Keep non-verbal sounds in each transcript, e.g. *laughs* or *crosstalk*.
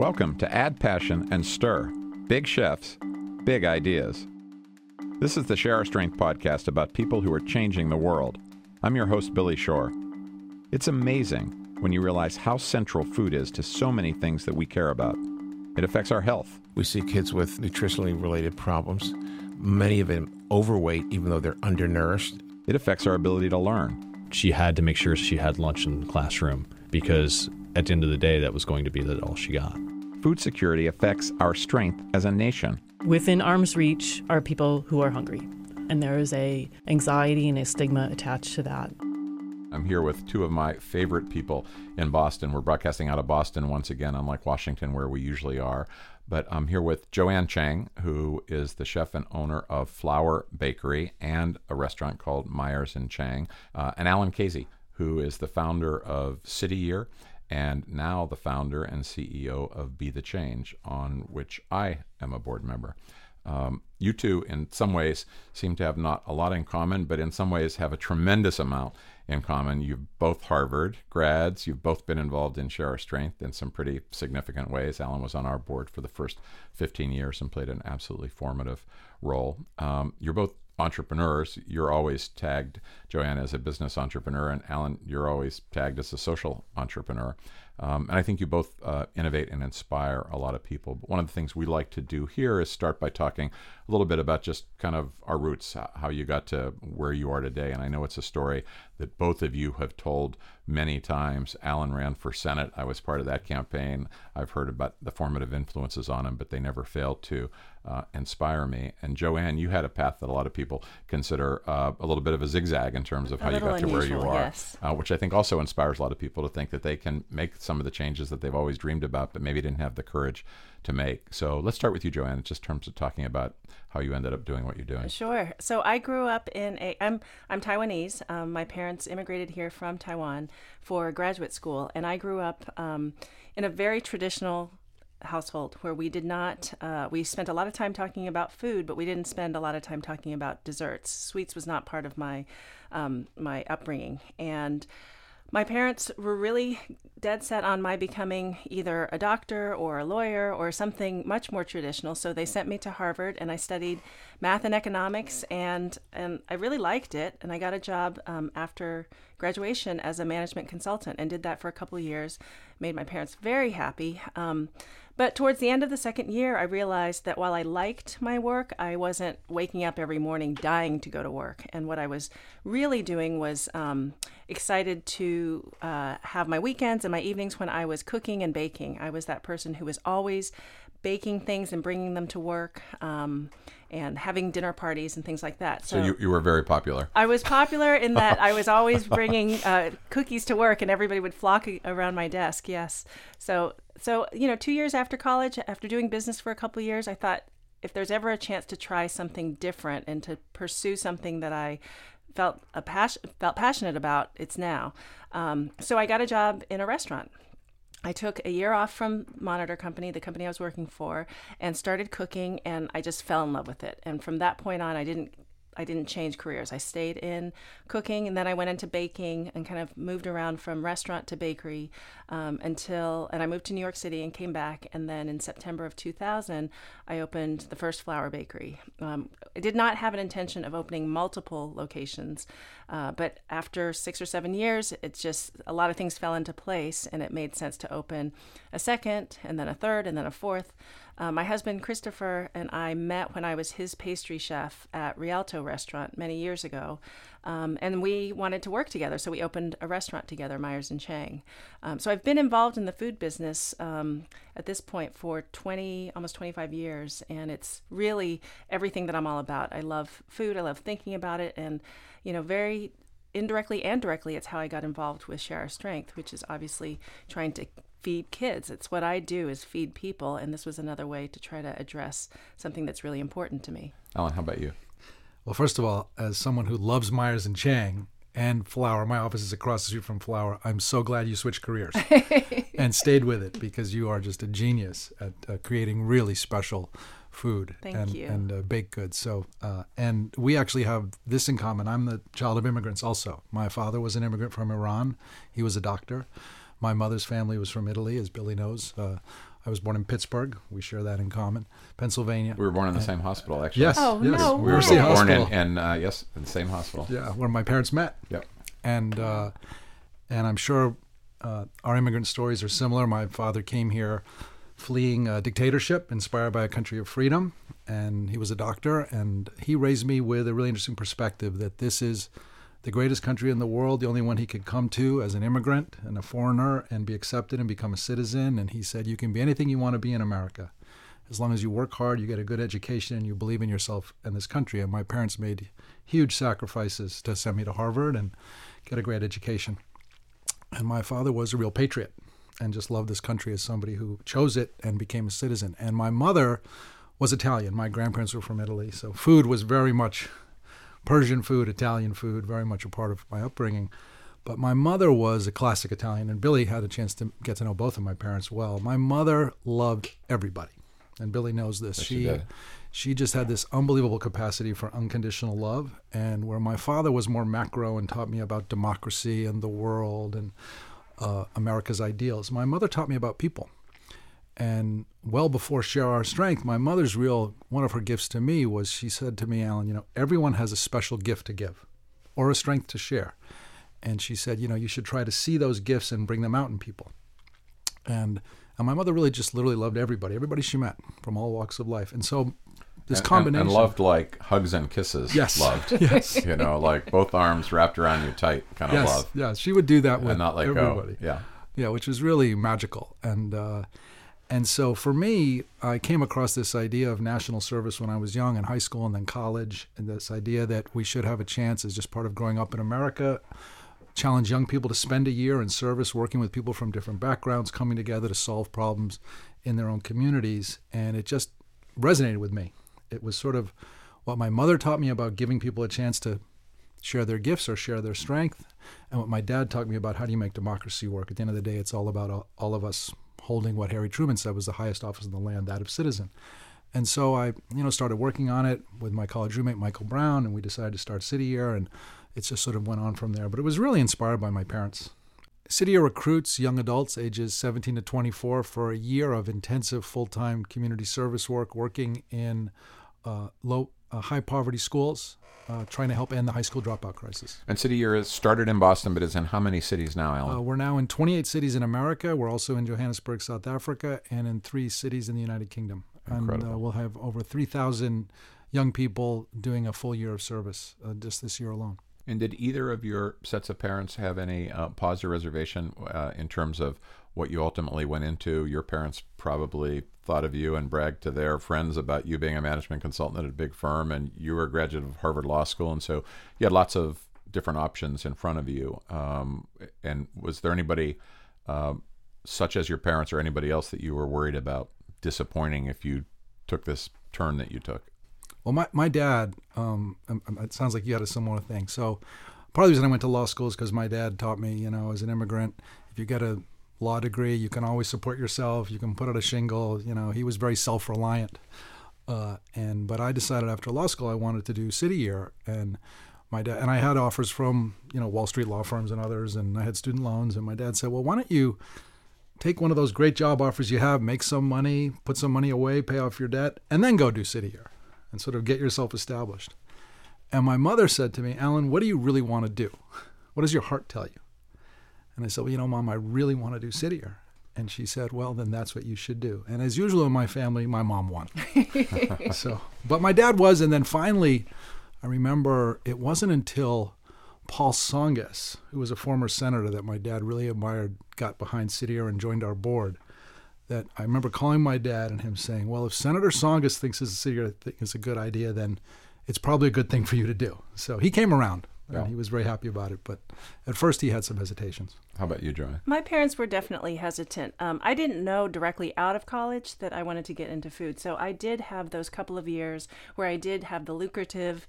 Welcome to Add Passion and Stir Big Chefs, Big Ideas. This is the Share Our Strength podcast about people who are changing the world. I'm your host, Billy Shore. It's amazing when you realize how central food is to so many things that we care about. It affects our health. We see kids with nutritionally related problems, many of them overweight, even though they're undernourished. It affects our ability to learn. She had to make sure she had lunch in the classroom because at the end of the day, that was going to be that all she got. Food security affects our strength as a nation. Within arm's reach are people who are hungry, and there is a anxiety and a stigma attached to that. I'm here with two of my favorite people in Boston. We're broadcasting out of Boston once again, unlike Washington, where we usually are. But I'm here with Joanne Chang, who is the chef and owner of Flour Bakery and a restaurant called Myers and Chang, uh, and Alan Khazei, who is the founder of City Year and now the founder and CEO of Be the Change, on which I am a board member. Um, you two, in some ways, seem to have not a lot in common, but in some ways have a tremendous amount in common. You've both Harvard grads. You've both been involved in Share Our Strength in some pretty significant ways. Alan was on our board for the first 15 years and played an absolutely formative role. Um, you're both entrepreneurs. You're always tagged, Joanne, as a business entrepreneur, and Alan, you're always tagged as a social entrepreneur. Um, and I think you both uh, innovate and inspire a lot of people. But one of the things we like to do here is start by talking a little bit about just kind of our roots, how you got to where you are today. And I know it's a story that both of you have told many times. Alan ran for Senate. I was part of that campaign. I've heard about the formative influences on him, but they never failed to uh, inspire me. And Joanne, you had a path that a lot of people consider uh, a little bit of a zigzag in terms of how you got to where you are, yes. uh, which I think also inspires a lot of people to think that they can make some of the changes that they've always dreamed about, but maybe didn't have the courage to make. So let's start with you, Joanne, just in terms of talking about how you ended up doing what you're doing. Sure. So I grew up in a. I'm I'm Taiwanese. Um, my parents immigrated here from Taiwan for graduate school, and I grew up um, in a very traditional household where we did not uh, we spent a lot of time talking about food but we didn't spend a lot of time talking about desserts sweets was not part of my um, my upbringing and my parents were really dead set on my becoming either a doctor or a lawyer or something much more traditional. So they sent me to Harvard and I studied math and economics and, and I really liked it. And I got a job um, after graduation as a management consultant and did that for a couple years. Made my parents very happy. Um, but towards the end of the second year, I realized that while I liked my work, I wasn't waking up every morning dying to go to work. And what I was really doing was um, excited to uh, have my weekends and my evenings when I was cooking and baking. I was that person who was always baking things and bringing them to work. Um, and having dinner parties and things like that. So, so you, you were very popular. I was popular in that I was always *laughs* bringing uh, cookies to work, and everybody would flock around my desk. Yes. So so you know, two years after college, after doing business for a couple years, I thought if there's ever a chance to try something different and to pursue something that I felt a passion felt passionate about, it's now. Um, so I got a job in a restaurant. I took a year off from Monitor Company, the company I was working for, and started cooking, and I just fell in love with it. And from that point on, I didn't I didn't change careers. I stayed in cooking and then I went into baking and kind of moved around from restaurant to bakery um, until, and I moved to New York City and came back. And then in September of 2000, I opened the first flour bakery. Um, I did not have an intention of opening multiple locations, uh, but after six or seven years, it's just a lot of things fell into place and it made sense to open a second and then a third and then a fourth. Uh, my husband Christopher and I met when I was his pastry chef at Rialto Restaurant many years ago, um, and we wanted to work together. So we opened a restaurant together, Myers and Chang. Um, so I've been involved in the food business um, at this point for 20, almost 25 years, and it's really everything that I'm all about. I love food. I love thinking about it, and you know, very indirectly and directly, it's how I got involved with Share Our Strength, which is obviously trying to feed kids. It's what I do is feed people, and this was another way to try to address something that's really important to me. Alan, how about you? Well, first of all, as someone who loves Myers and Chang and Flour, my office is across the street from Flour. I'm so glad you switched careers *laughs* and stayed with it because you are just a genius at uh, creating really special food Thank and, you. and uh, baked goods. So, uh, and we actually have this in common. I'm the child of immigrants also. My father was an immigrant from Iran. He was a doctor. My mother's family was from Italy, as Billy knows. Uh, I was born in Pittsburgh. We share that in common. Pennsylvania. We were born in the same hospital, actually. Yes. Oh, yes. no We were way. both born Hospital. in, in uh, yes, in the same hospital. Yeah, where my parents met. Yep. and uh, and I'm sure uh, our immigrant stories are similar. My father came here fleeing a dictatorship, inspired by a country of freedom, and he was a doctor, and he raised me with a really interesting perspective that this is the greatest country in the world, the only one he could come to as an immigrant and a foreigner and be accepted and become a citizen. And he said, "You can be anything you want to be in America." As long as you work hard, you get a good education, and you believe in yourself and this country. And my parents made huge sacrifices to send me to Harvard and get a great education. And my father was a real patriot and just loved this country as somebody who chose it and became a citizen. And my mother was Italian. My grandparents were from Italy. So food was very much Persian food, Italian food, very much a part of my upbringing. But my mother was a classic Italian, and Billy had a chance to get to know both of my parents well. My mother loved everybody, and Billy knows this. Yes, she did. she just had this unbelievable capacity for unconditional love. And where my father was more macro and taught me about democracy and the world and uh, America's ideals, my mother taught me about people. And well before Share Our Strength, my mother's real, one of her gifts to me was she said to me, Alan, you know, everyone has a special gift to give or a strength to share. And she said, you know, you should try to see those gifts and bring them out in people. And, and my mother really just literally loved everybody, everybody she met from all walks of life. And so this And- combination. And, loved like hugs and kisses. Yes. Loved. *laughs* Yes. *laughs* You know, like both arms wrapped around you tight kind of yes, love. yes, Yeah. she would do that with And not let everybody. go. Yeah. yeah, which was really magical. And uh, and so for me, I came across this idea of national service when I was young in high school and then college, and this idea that we should have a chance as just part of growing up in America. Challenge young people to spend a year in service, working with people from different backgrounds, coming together to solve problems in their own communities, and it just resonated with me. It was sort of what my mother taught me about giving people a chance to share their gifts or share their strength. And what my dad taught me about how do you make democracy work. At the end of the day, it's all about all, all of us holding what Harry Truman said was the highest office in the land, that of citizen. And so I, you know, started working on it with my college roommate Michael Brown, and we decided to start City Year, and it just sort of went on from there. But it was really inspired by my parents. City Year recruits young adults ages 17 to 24 for a year of intensive full-time community service work, working in uh, low, uh, high poverty schools, uh, trying to help end the high school dropout crisis. And City Year started in Boston, but is in how many cities now, Alan? Uh, we're now in 28 cities in America. We're also in Johannesburg, South Africa, and in three cities in the United Kingdom. And Incredible. uh, we'll have over 3,000 young people doing a full year of service uh, just this year alone. And did either of your sets of parents have any uh, pause or reservation uh, in terms of what you ultimately went into? Your parents probably thought of you and bragged to their friends about you being a management consultant at a big firm, and you were a graduate of Harvard Law School, and so you had lots of different options in front of you. Um, and was there anybody, um, such as your parents or anybody else, that you were worried about disappointing if you took this turn that you took? Well, my, my dad, um, um, um, it sounds like you had a similar thing. So, part of the reason I went to law school is because my dad taught me, you know, as an immigrant, if you get a law degree, you can always support yourself. You can put out a shingle. You know, he was very self reliant. Uh, and but I decided after law school I wanted to do city year, and my dad and I had offers from you know Wall Street law firms and others, and I had student loans. And my dad said, "Well, why don't you take one of those great job offers you have, make some money, put some money away, pay off your debt, and then go do city year, and sort of get yourself established." And my mother said to me, "Alan, what do you really want to do? What does your heart tell you?" And I said, Well, you know, Mom, I really want to do City Year. And she said, Well, then that's what you should do. And as usual in my family, my mom won. *laughs* so, but my dad was. And then finally, I remember it wasn't until Paul Tsongas, who was a former senator that my dad really admired, got behind City Year and joined our board. That I remember calling my dad and him saying, Well, if Senator Tsongas thinks this City thing is a good idea, then it's probably a good thing for you to do. So he came around. Yeah. And he was very happy about it, but at first he had some hesitations. How about you, Joanne? My parents were definitely hesitant. Um, I didn't know directly out of college that I wanted to get into food. So I did have those couple of years where I did have the lucrative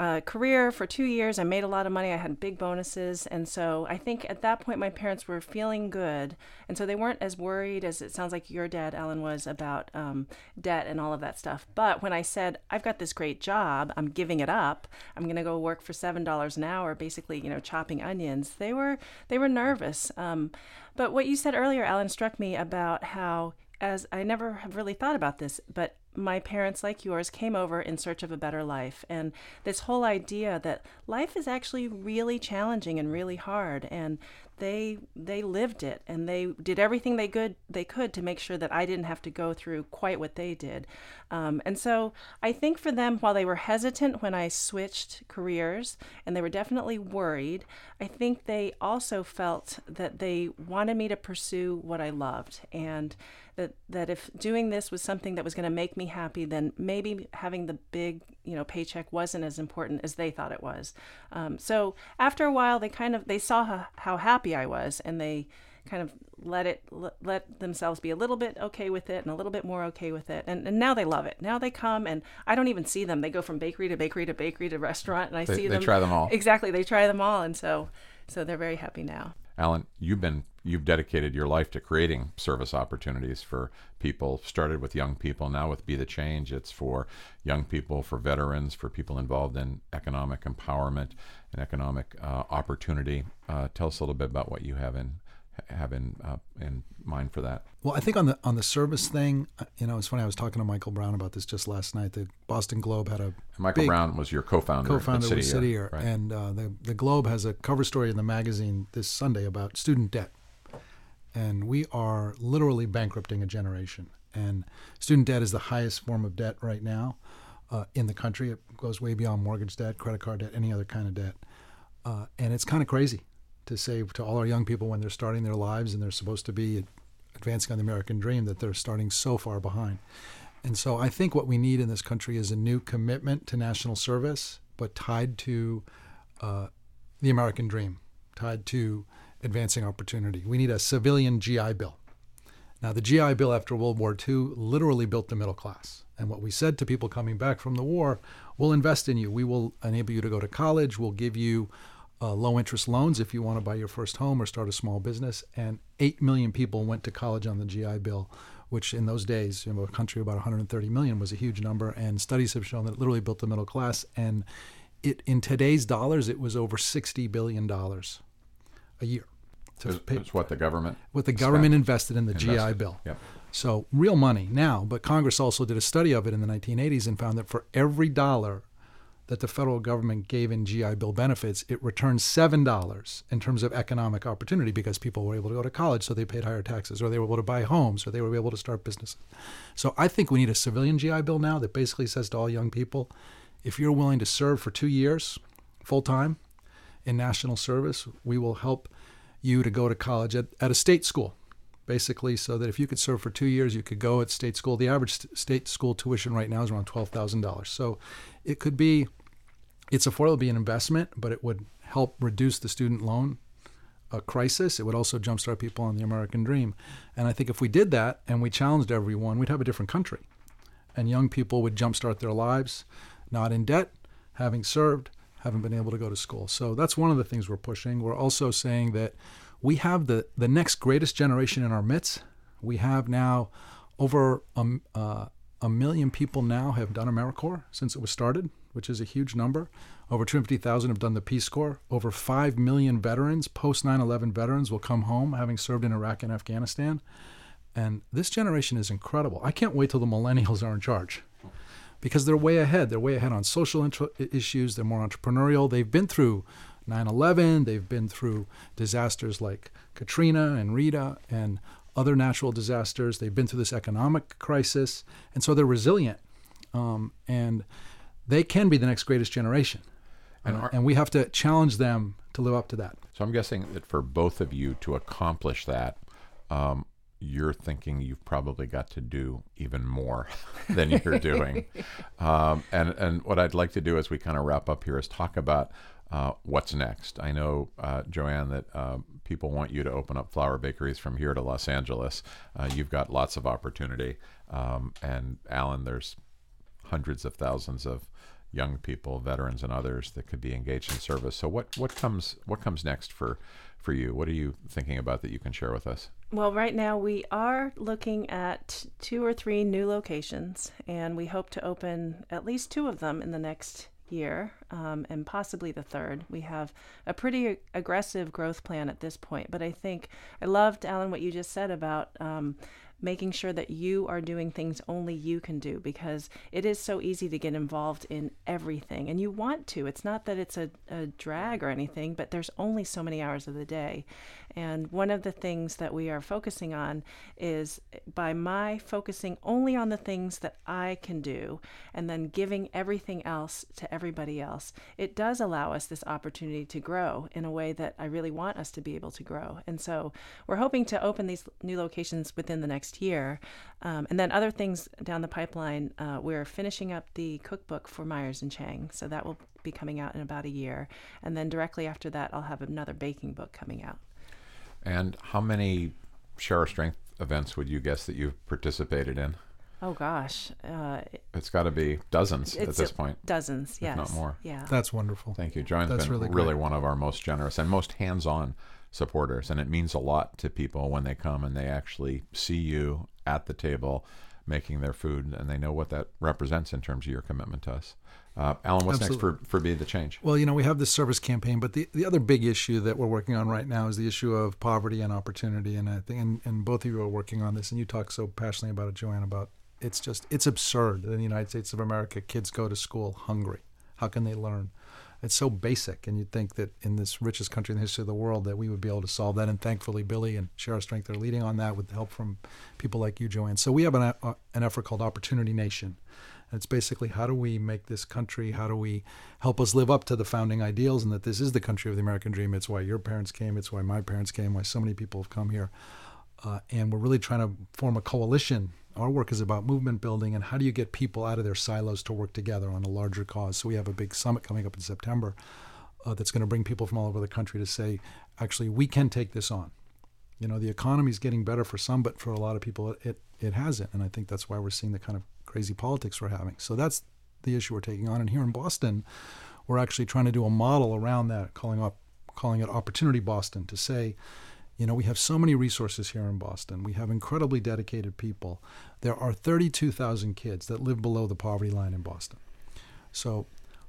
career for two years. I made a lot of money. I had big bonuses. And so I think at that point, my parents were feeling good. And so they weren't as worried as it sounds like your dad, Alan, was about um, debt and all of that stuff. But when I said, I've got this great job, I'm giving it up, I'm going to go work for $7 an hour, basically, you know, chopping onions, they were, they were nervous. Um, but what you said earlier, Alan, struck me about how as I never have really thought about this, but my parents, like yours, came over in search of a better life. And this whole idea that life is actually really challenging and really hard, and they they lived it and they did everything they could they could to make sure that I didn't have to go through quite what they did. Um, and so I think for them, while they were hesitant when I switched careers and they were definitely worried, I think they also felt that they wanted me to pursue what I loved and that that if doing this was something that was going to make me happy, then maybe having the big you know paycheck wasn't as important as they thought it was. Um, so after a while, they kind of they saw how, how happy I was, and they kind of let it let themselves be a little bit okay with it and a little bit more okay with it. And, and now they love it. Now they come and i don't even see them. They go from bakery to bakery to bakery to restaurant and i they, see them they try them all. Exactly. They try them all. And so so they're very happy now Alan, you've been you've dedicated your life to creating service opportunities for people. Started with young people, now with Be the Change, it's for young people, for veterans, for people involved in economic empowerment and economic uh, opportunity. Uh, tell us a little bit about what you have in have in uh, in mind for that? Well, I think on the on the service thing, uh, you know, it's funny. I was talking to Michael Brown about this just last night. The Boston Globe had a Michael big, Brown was your co-founder. Co-founder City with City Year, right. and uh, the the Globe has a cover story in the magazine this Sunday about student debt, and we are literally bankrupting a generation. And student debt is the highest form of debt right now uh, in the country. It goes way beyond mortgage debt, credit card debt, any other kind of debt, uh, and it's kind of crazy to say to all our young people when they're starting their lives and they're supposed to be advancing on the American dream that they're starting so far behind. And so I think what we need in this country is a new commitment to national service, but tied to uh, the American dream, tied to advancing opportunity. We need a civilian GI Bill. Now, the GI Bill after World War II literally built the middle class. And what we said to people coming back from the war, we'll invest in you. We will enable you to go to college. We'll give you uh, low interest loans if you want to buy your first home or start a small business. And 8 million people went to college on the GI Bill, which in those days, you know, a country about 130 million was a huge number. And studies have shown that it literally built the middle class. And it in today's dollars, it was over $60 billion a year. It's, pay, it's what the government what the government invested in the invested. GI Bill. Yep. So real money now, but Congress also did a study of it in the 1980s and found that for every dollar that the federal government gave in GI Bill benefits, it returned $7 in terms of economic opportunity because people were able to go to college, so they paid higher taxes, or they were able to buy homes, or they were able to start businesses. So I think we need a civilian GI Bill now that basically says to all young people if you're willing to serve for two years full time in national service, we will help you to go to college at, at a state school basically so that if you could serve for two years, you could go at state school. The average st- state school tuition right now is around twelve thousand dollars. So it could be it's affordable be an investment, but it would help reduce the student loan uh, crisis. It would also jumpstart people on the American dream. And I think if we did that and we challenged everyone, we'd have a different country. And young people would jumpstart their lives, not in debt, having served, having been able to go to school. So that's one of the things we're pushing. We're also saying that we have the, the next greatest generation in our midst. We have now over a, uh, a million people now have done AmeriCorps since it was started which is a huge number. Over 250,000 have done the Peace Corps. Over 5 million veterans, post 9 11 veterans, will come home having served in Iraq and Afghanistan. And this generation is incredible. I can't wait till the millennials are in charge because they're way ahead. They're way ahead on social issues, they're more entrepreneurial. They've been through 9 11, they've been through disasters like Katrina and Rita and other natural disasters. They've been through this economic crisis. And so they're resilient. Um, and they can be the next greatest generation. And, uh, and we have to challenge them to live up to that. So I'm guessing that for both of you to accomplish that, um, you're thinking you've probably got to do even more *laughs* than you're doing. *laughs* um, and and what I'd like to do as we kind of wrap up here is talk about uh, what's next. I know, uh, Joanne, that uh, people want you to open up Flour bakeries from here to Los Angeles. Uh, you've got lots of opportunity. Um, and Alan, there's hundreds of thousands of young people, veterans, and others that could be engaged in service. So, what what comes what comes next for for you? What are you thinking about that you can share with us? Well, right now we are looking at two or three new locations, and we hope to open at least two of them in the next year um, and possibly the third. We have a pretty aggressive growth plan at this point, but I think I loved, Alan, what you just said about. Um, making sure that you are doing things only you can do because it is so easy to get involved in everything and you want to. It's not that it's a, a drag or anything, but there's only so many hours of the day. And one of the things that we are focusing on is by my focusing only on the things that I can do and then giving everything else to everybody else, it does allow us this opportunity to grow in a way that I really want us to be able to grow. And so we're hoping to open these new locations within the next year. Um, and then other things down the pipeline, uh, we're finishing up the cookbook for Myers and Chang. So that will be coming out in about a year. And then directly after that, I'll have another baking book coming out. And how many Share Our Strength events would you guess that you've participated in? Oh gosh, uh, It's got to be dozens at this point. dozens, if yes, not more. Yeah, That's wonderful. Thank you. Joanne's That's been really really, one of our most generous and most hands on supporters. And it means a lot to people when they come and they actually see you at the table making their food and they know what that represents in terms of your commitment to us. Uh, Alan, what's Absolutely. next for, for Be the Change? Well, you know, we have this service campaign, but the, the other big issue that we're working on right now is the issue of poverty and opportunity. And I think, and, and both of you are working on this, and you talk so passionately about it, Joanne, about it's just, it's absurd that in the United States of America, kids go to school hungry. How can they learn? It's so basic, and you'd think that in this richest country in the history of the world that we would be able to solve that. And thankfully, Billy and Share Our Strength are leading on that with help from people like you, Joanne. So we have an, uh, an effort called Opportunity Nation. And it's basically how do we make this country, how do we help us live up to the founding ideals and that this is the country of the American dream. It's why your parents came, it's why my parents came, why so many people have come here. Uh, and we're really trying to form a coalition. Our work is about movement building and how do you get people out of their silos to work together on a larger cause. So we have a big summit coming up in September uh, that's going to bring people from all over the country to say, actually, we can take this on. You know, the economy is getting better for some, but for a lot of people, it, it hasn't. And I think that's why we're seeing the kind of crazy politics we're having. So that's the issue we're taking on. And here in Boston, we're actually trying to do a model around that, calling up, calling it Opportunity Boston, to say, you know, we have so many resources here in Boston. We have incredibly dedicated people. There are 32,000 kids that live below the poverty line in Boston. So,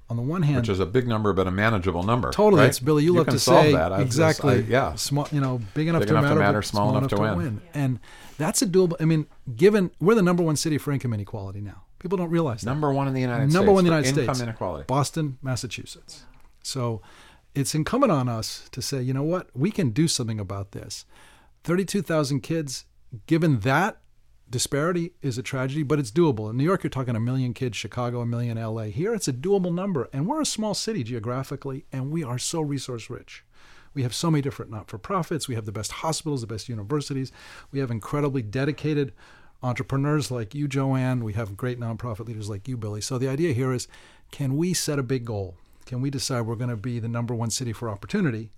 on the one hand, Which is a big number, but a manageable number. Totally, right? it's Billy. You, love can to say was just- exactly. I- yeah. small. You know, big enough, Big to, enough to matter, matter, but small enough to win. And that's a doable. I mean, given we're the number one city for income inequality now, people don't realize that. Number one in the United States. Number one in the United income States. inequality. Boston, Massachusetts. So, it's incumbent on us to say, you know what, we can do something about this. Thirty-two thousand kids. Given that disparity is a tragedy, but it's doable. In New York, you're talking a million kids, Chicago, a million, LA. Here, it's a doable number. And we're a small city geographically, and we are so resource rich. We have so many different not for profits. We have the best hospitals, the best universities. We have incredibly dedicated entrepreneurs like you, Joanne. We have great nonprofit leaders like you, Billy. So the idea here is can we set a big goal? Can we decide we're going to be the number one city for opportunity?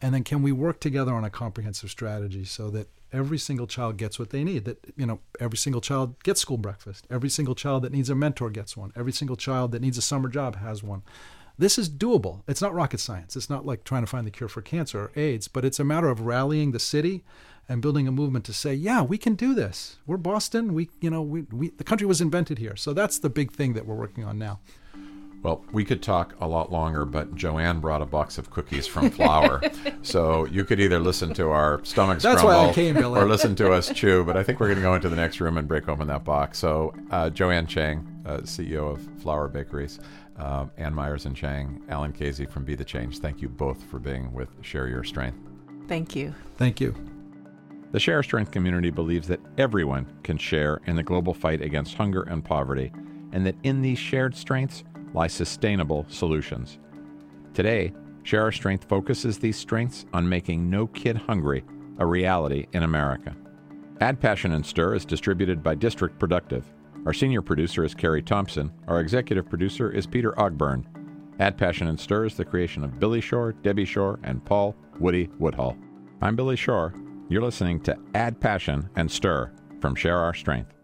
And then can we work together on a comprehensive strategy so that every single child gets what they need? That you know, every single child gets school breakfast. Every single child that needs a mentor gets one. Every single child that needs a summer job has one. This is doable. It's not rocket science. It's not like trying to find the cure for cancer or AIDS, but it's a matter of rallying the city and building a movement to say, yeah, we can do this. We're Boston. We, you know, we, we the country was invented here. So that's the big thing that we're working on now. Well, we could talk a lot longer, but Joanne brought a box of cookies from Flour. *laughs* so you could either listen to our stomachs That's why I came, Billy. or listen to us chew. But I think we're going to go into the next room and break open that box. So uh, Joanne Chang, uh, CEO of Flour Bakeries, um, Ann Myers and Chang, Alan Khazei from Be the Change. Thank you both for being with Share Your Strength. Thank you. Thank you. The Share Our Strength community believes that everyone can share in the global fight against hunger and poverty, and that in these shared strengths lie sustainable solutions. Today, Share Our Strength focuses these strengths on making No Kid Hungry a reality in America. Add Passion and Stir is distributed by District Productive. Our senior producer is Carrie Thompson. Our executive producer is Peter Ogburn. Add Passion and Stir is the creation of Billy Shore, Debbie Shore, and Paul Woody Woodhull. I'm Billy Shore. You're listening to Add Passion and Stir from Share Our Strength.